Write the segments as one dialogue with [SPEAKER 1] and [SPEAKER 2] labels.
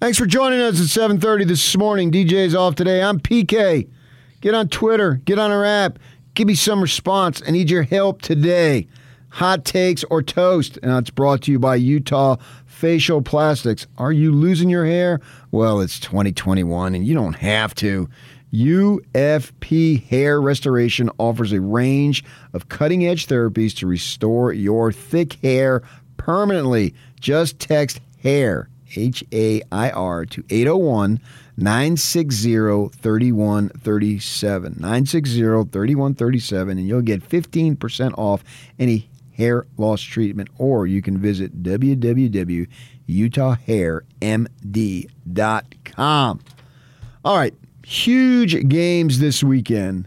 [SPEAKER 1] Thanks for joining us at 7:30 this morning. DJ's off today. I'm PK. Get on Twitter, get on our app, give me some response. I need your help today. Hot takes or toast. And it's brought to you by Utah Facial Plastics. Are you losing your hair? Well, it's 2021 and you don't have to. UFP Hair Restoration offers a range of cutting edge therapies to restore your thick hair permanently. Just text HAIR, H A I R, to 801 960 3137. 960 3137, and you'll get 15% off any hair loss treatment, or you can visit www.utahhairmd.com. All right, huge games this weekend.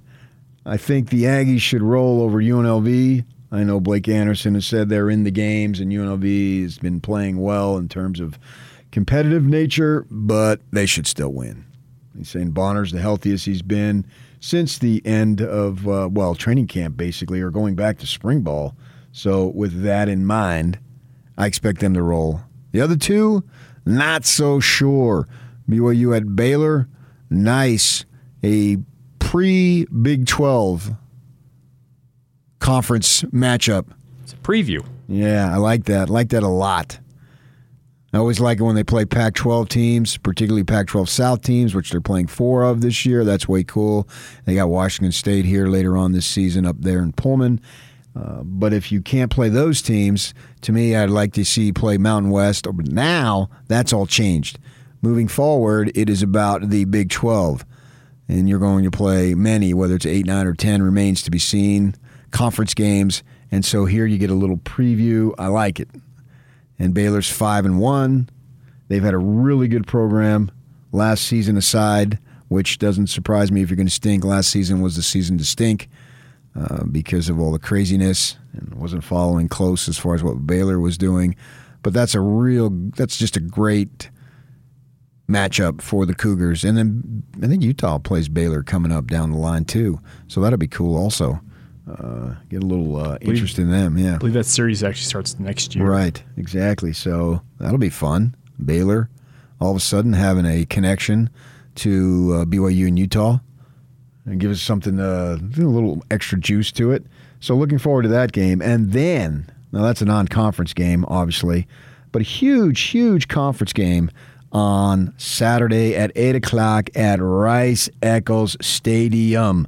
[SPEAKER 1] I think the Aggies should roll over UNLV. I know Blake Anderson has said they're in the games, and UNLV has been playing well in terms of competitive nature, but they should still win. He's saying Bonner's the healthiest he's been since the end of, uh, well, training camp, basically, or going back to spring ball. So, with that in mind, I expect them to roll. The other two, not so sure. BYU at Baylor, nice. A pre Big 12 conference matchup.
[SPEAKER 2] It's a preview.
[SPEAKER 1] Yeah, I like that. I like that a lot. I always like it when they play Pac 12 teams, particularly Pac 12 South teams, which they're playing four of this year. That's way cool. They got Washington State here later on this season up there in Pullman. Uh, but if you can't play those teams, to me, I'd like to see play Mountain West. But now that's all changed. Moving forward, it is about the Big 12. And you're going to play many, whether it's 8, 9, or 10, remains to be seen, conference games. And so here you get a little preview. I like it. And Baylor's 5 and 1. They've had a really good program last season aside, which doesn't surprise me if you're going to stink. Last season was the season to stink. Uh, because of all the craziness and wasn't following close as far as what Baylor was doing. But that's a real, that's just a great matchup for the Cougars. And then I think Utah plays Baylor coming up down the line too. So that'll be cool also. Uh, get a little uh, interest in them, yeah.
[SPEAKER 2] I believe that series actually starts next year.
[SPEAKER 1] Right, exactly. So that'll be fun. Baylor, all of a sudden having a connection to uh, BYU and Utah and give us something, uh, a little extra juice to it. So looking forward to that game. And then, now that's a non conference game, obviously, but a huge, huge conference game on Saturday at 8 o'clock at Rice Eccles Stadium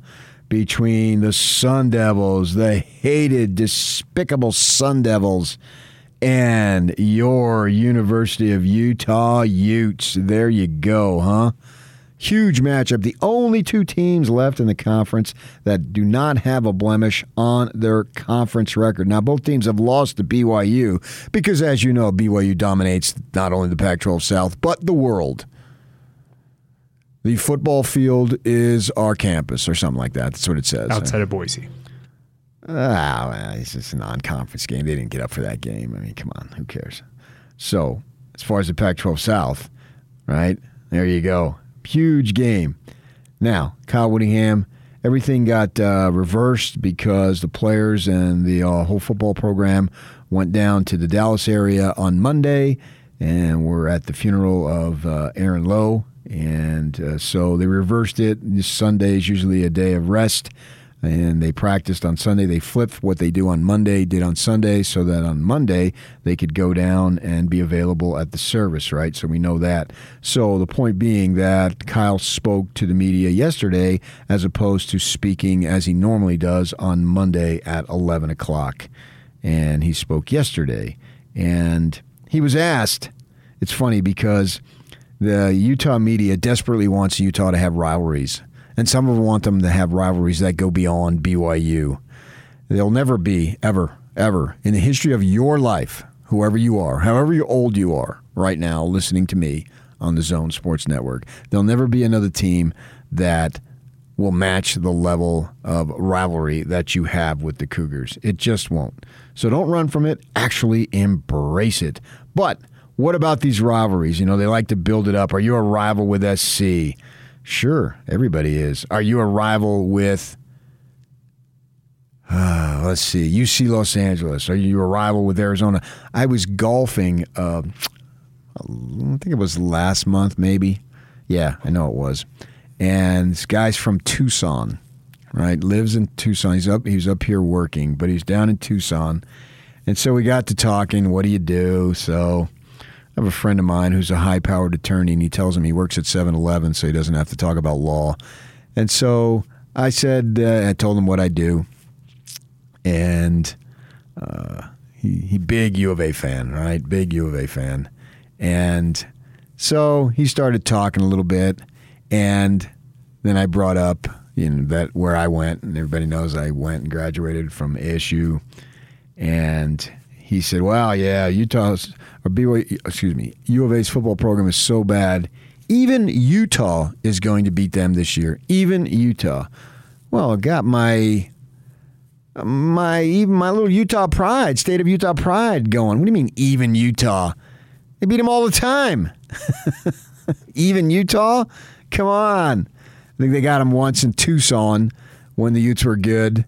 [SPEAKER 1] between the Sun Devils, the hated, despicable Sun Devils, and your University of Utah Utes. There you go, huh? Huge matchup. The only two teams left in the conference that do not have a blemish on their conference record. Now, both teams have lost to BYU because, as you know, BYU dominates not only the Pac 12 South, but the world. The football field is our campus, or something like that. That's what it says.
[SPEAKER 2] Outside of Boise.
[SPEAKER 1] Ah, well, it's just a non conference game. They didn't get up for that game. I mean, come on, who cares? So, as far as the Pac 12 South, right? There you go huge game. Now, Kyle Whittingham, everything got uh, reversed because the players and the uh, whole football program went down to the Dallas area on Monday, and we're at the funeral of uh, Aaron Lowe. And uh, so they reversed it. Sunday is usually a day of rest and they practiced on Sunday. They flipped what they do on Monday, did on Sunday, so that on Monday they could go down and be available at the service, right? So we know that. So the point being that Kyle spoke to the media yesterday as opposed to speaking as he normally does on Monday at 11 o'clock. And he spoke yesterday. And he was asked, it's funny because the Utah media desperately wants Utah to have rivalries and some of them want them to have rivalries that go beyond BYU. They'll never be, ever, ever, in the history of your life, whoever you are, however old you are right now, listening to me on the Zone Sports Network, there'll never be another team that will match the level of rivalry that you have with the Cougars. It just won't. So don't run from it. Actually, embrace it. But what about these rivalries? You know, they like to build it up. Are you a rival with SC? Sure, everybody is. Are you a rival with? Uh, let's see, UC Los Angeles. Are you a rival with Arizona? I was golfing. Uh, I think it was last month, maybe. Yeah, I know it was. And this guy's from Tucson, right? Lives in Tucson. He's up. He's up here working, but he's down in Tucson. And so we got to talking. What do you do? So I have a friend of mine who's a high-powered attorney, and he tells him he works at 7-Eleven, so he doesn't have to talk about law. And so I said, uh, I told him what I do, and uh, he he big U of A fan, right? Big U of A fan, and so he started talking a little bit, and then I brought up you know that where I went, and everybody knows I went and graduated from ASU, and he said, "Well, yeah, Utah's or BYU, excuse me, U of A's football program is so bad." Even Utah is going to beat them this year. Even Utah. Well, got my my even my little Utah pride, state of Utah pride going. What do you mean even Utah? They beat them all the time. even Utah? Come on. I think they got them once in Tucson when the Utes were good.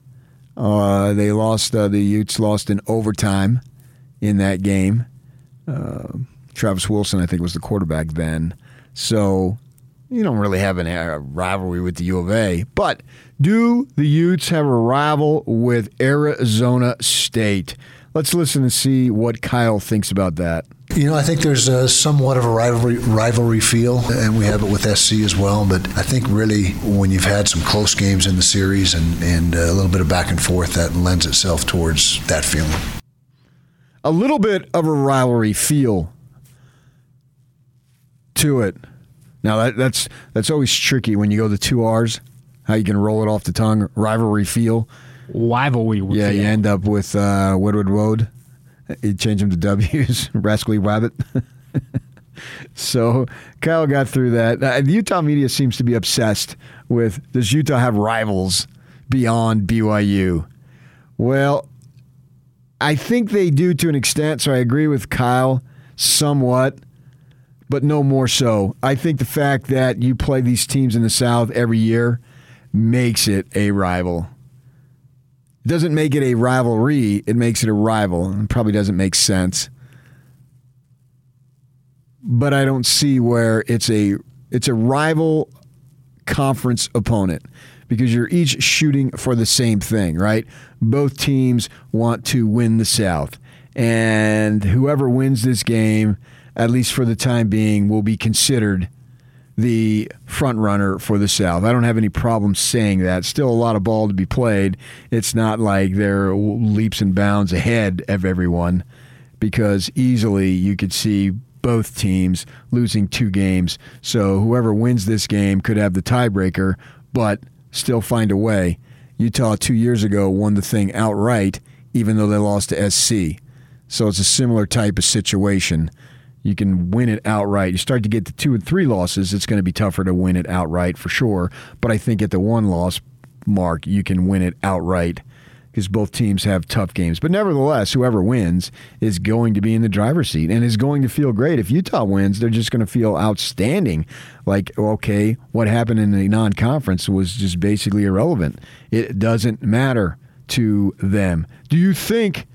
[SPEAKER 1] Uh, they lost. Uh, the Utes lost in overtime in that game. Uh, Travis Wilson, I think, was the quarterback then. So you don't really have an, a rivalry with the U of A. But do the Utes have a rival with Arizona State? Let's listen and see what Kyle thinks about that.
[SPEAKER 3] You know, I think there's a, somewhat of a rivalry rivalry feel, and we have it with SC as well. But I think really when you've had some close games in the series and, and a little bit of back and forth, that lends itself towards that feeling.
[SPEAKER 1] A little bit of a rivalry feel to it. Now that, that's that's always tricky when you go the two R's. How you can roll it off the tongue? Rivalry feel.
[SPEAKER 2] Rivalry.
[SPEAKER 1] Yeah, you end up with uh, Woodward Woad. You change them to W's. Rascally Rabbit. so Kyle got through that. Uh, the Utah media seems to be obsessed with does Utah have rivals beyond BYU? Well, I think they do to an extent. So I agree with Kyle somewhat but no more so. I think the fact that you play these teams in the South every year makes it a rival. It doesn't make it a rivalry, it makes it a rival. It probably doesn't make sense. But I don't see where it's a it's a rival conference opponent because you're each shooting for the same thing, right? Both teams want to win the South. And whoever wins this game at least for the time being, will be considered the front runner for the South. I don't have any problem saying that. Still a lot of ball to be played. It's not like they're leaps and bounds ahead of everyone because easily you could see both teams losing two games. So whoever wins this game could have the tiebreaker, but still find a way. Utah two years ago won the thing outright, even though they lost to SC. So it's a similar type of situation you can win it outright. You start to get to two and three losses, it's going to be tougher to win it outright for sure. But I think at the one loss mark, you can win it outright because both teams have tough games. But nevertheless, whoever wins is going to be in the driver's seat and is going to feel great. If Utah wins, they're just going to feel outstanding. Like, okay, what happened in the non conference was just basically irrelevant. It doesn't matter to them. Do you think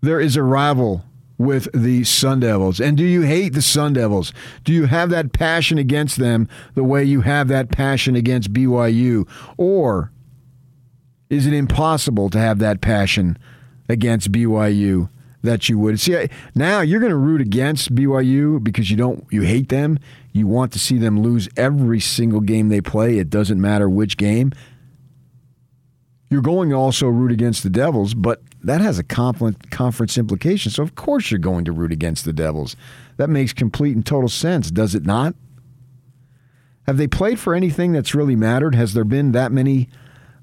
[SPEAKER 1] there is a rival with the Sun Devils? And do you hate the Sun Devils? Do you have that passion against them the way you have that passion against BYU? Or is it impossible to have that passion against BYU that you would? See, now you're going to root against BYU because you don't you hate them. You want to see them lose every single game they play. It doesn't matter which game. You're going to also root against the Devils, but that has a conference implication. So, of course, you're going to root against the Devils. That makes complete and total sense, does it not? Have they played for anything that's really mattered? Has there been that many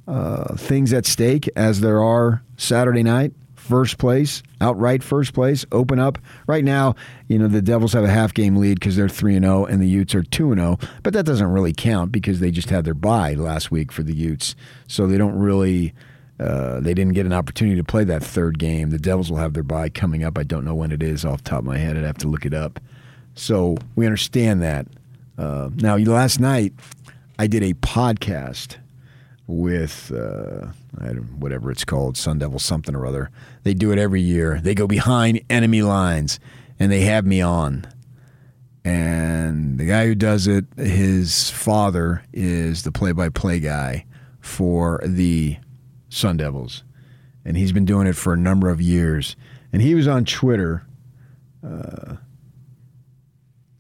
[SPEAKER 1] uh, things at stake as there are Saturday night? First place, outright first place, open up. Right now, you know, the Devils have a half game lead because they're 3 0 and the Utes are 2 0, but that doesn't really count because they just had their bye last week for the Utes. So they don't really uh, they didn't get an opportunity to play that third game. The Devils will have their bye coming up. I don't know when it is off top of my head. I'd have to look it up. So we understand that. Uh, now, last night, I did a podcast with uh, whatever it's called, Sun Devil something or other. They do it every year. They go behind enemy lines. and they have me on. And the guy who does it, his father is the play-by-play guy for the Sun Devils, and he's been doing it for a number of years. And he was on Twitter, uh,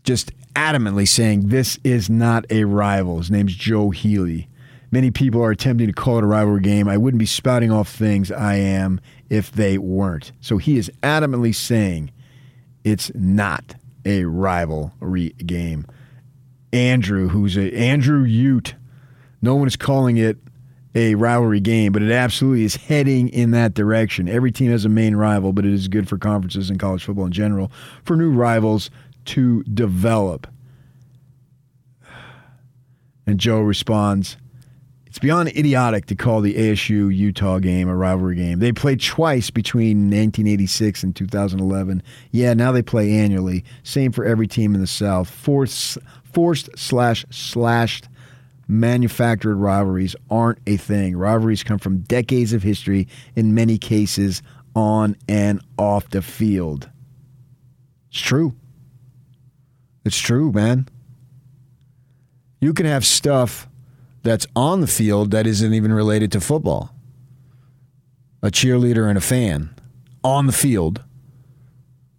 [SPEAKER 1] just adamantly saying this is not a rival. His name's Joe Healy. Many people are attempting to call it a rivalry game. I wouldn't be spouting off things I am if they weren't. So he is adamantly saying it's not a rivalry game. Andrew, who's a Andrew Ute, no one is calling it a rivalry game, but it absolutely is heading in that direction. Every team has a main rival, but it is good for conferences and college football in general for new rivals to develop. And Joe responds, it's beyond idiotic to call the ASU Utah game a rivalry game. They played twice between 1986 and 2011. Yeah, now they play annually. Same for every team in the South. Forced, forced slash slashed manufactured rivalries aren't a thing. Rivalries come from decades of history, in many cases, on and off the field. It's true. It's true, man. You can have stuff that's on the field that isn't even related to football. A cheerleader and a fan on the field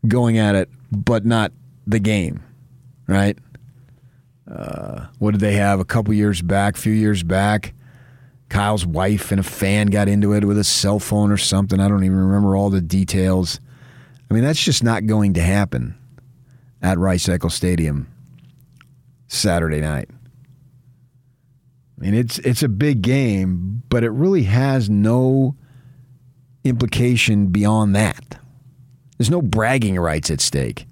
[SPEAKER 1] going at it, but not the game, right? Uh, what did they have a couple years back, a few years back? Kyle's wife and a fan got into it with a cell phone or something. I don't even remember all the details. I mean, that's just not going to happen at Rice Eccles Stadium Saturday night. I mean, it's it's a big game, but it really has no implication beyond that. There's no bragging rights at stake.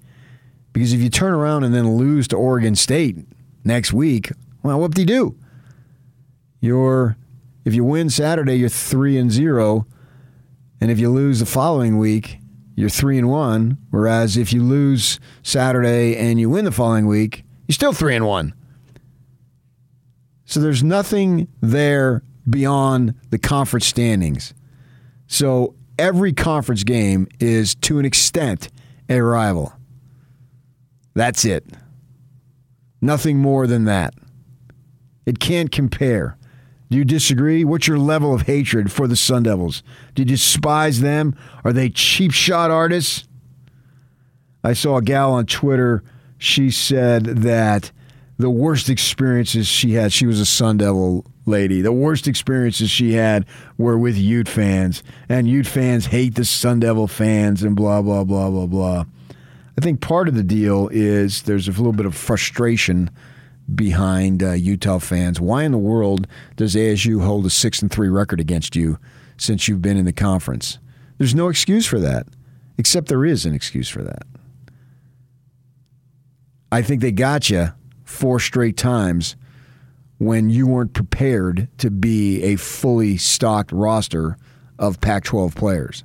[SPEAKER 1] Because if you turn around and then lose to Oregon State next week, well, what do you do? You're if you win Saturday, you're three and zero, and if you lose the following week, you're three and one. Whereas if you lose Saturday and you win the following week, you're still three and one. So there's nothing there beyond the conference standings. So every conference game is to an extent a rival. That's it. Nothing more than that. It can't compare. Do you disagree? What's your level of hatred for the Sun Devils? Do you despise them? Are they cheap shot artists? I saw a gal on Twitter. She said that the worst experiences she had, she was a Sun Devil lady. The worst experiences she had were with Ute fans, and Ute fans hate the Sun Devil fans, and blah, blah, blah, blah, blah. I think part of the deal is there's a little bit of frustration behind uh, Utah fans. Why in the world does ASU hold a six and three record against you since you've been in the conference? There's no excuse for that, except there is an excuse for that. I think they got you four straight times when you weren't prepared to be a fully stocked roster of Pac 12 players.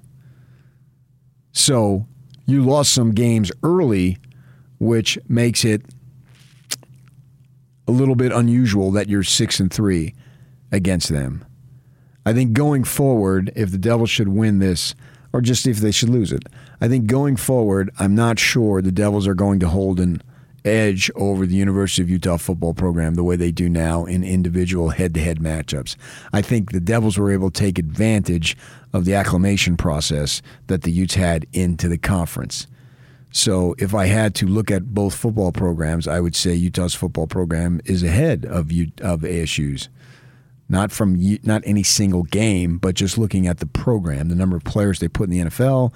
[SPEAKER 1] So you lost some games early, which makes it a little bit unusual that you're six and three against them. I think going forward, if the Devils should win this, or just if they should lose it, I think going forward, I'm not sure the Devils are going to hold an edge over the University of Utah football program the way they do now in individual head to head matchups. I think the Devils were able to take advantage of the acclimation process that the Utes had into the conference. So if I had to look at both football programs, I would say Utah's football program is ahead of of ASU's. Not from not any single game, but just looking at the program, the number of players they put in the NFL.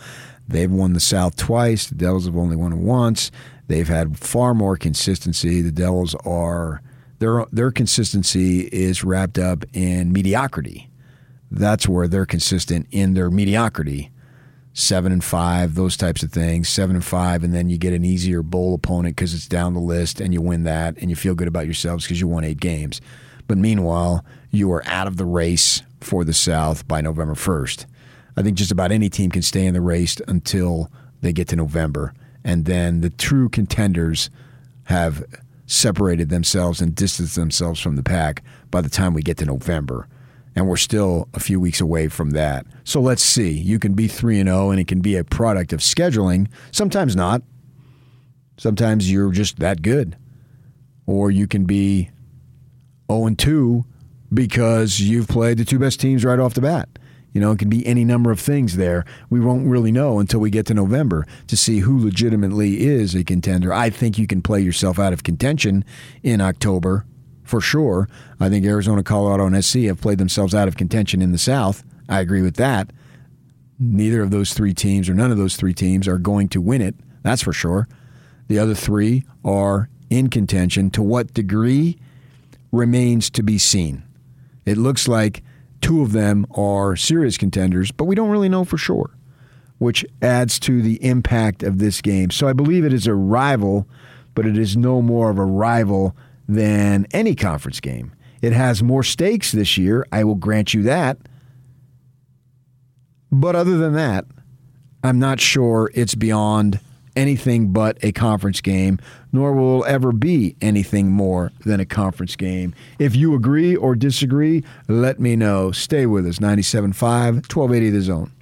[SPEAKER 1] They've won the South twice. The Devils have only won once. They've had far more consistency. The Devils are their their consistency is wrapped up in mediocrity. That's where they're consistent in their mediocrity. Seven and five, those types of things. Seven and five, and then you get an easier bowl opponent because it's down the list, and you win that, and you feel good about yourselves because you won eight games. But meanwhile, you are out of the race for the South by November first. I think just about any team can stay in the race until they get to November and then the true contenders have separated themselves and distanced themselves from the pack by the time we get to November. And we're still a few weeks away from that. So let's see. You can be 3 and 0 and it can be a product of scheduling, sometimes not. Sometimes you're just that good. Or you can be 0 2 because you've played the two best teams right off the bat. You know, it can be any number of things there. We won't really know until we get to November to see who legitimately is a contender. I think you can play yourself out of contention in October for sure. I think Arizona, Colorado, and SC have played themselves out of contention in the South. I agree with that. Neither of those three teams, or none of those three teams, are going to win it. That's for sure. The other three are in contention. To what degree remains to be seen. It looks like two of them are serious contenders, but we don't really know for sure, which adds to the impact of this game. So I believe it is a rival, but it is no more of a rival than any conference game. It has more stakes this year, I will grant you that. But other than that, I'm not sure it's beyond anything but a conference game, nor will ever be anything more than a conference game. If you agree or disagree, let me know. Stay with us. 97.5, 1280 The Zone.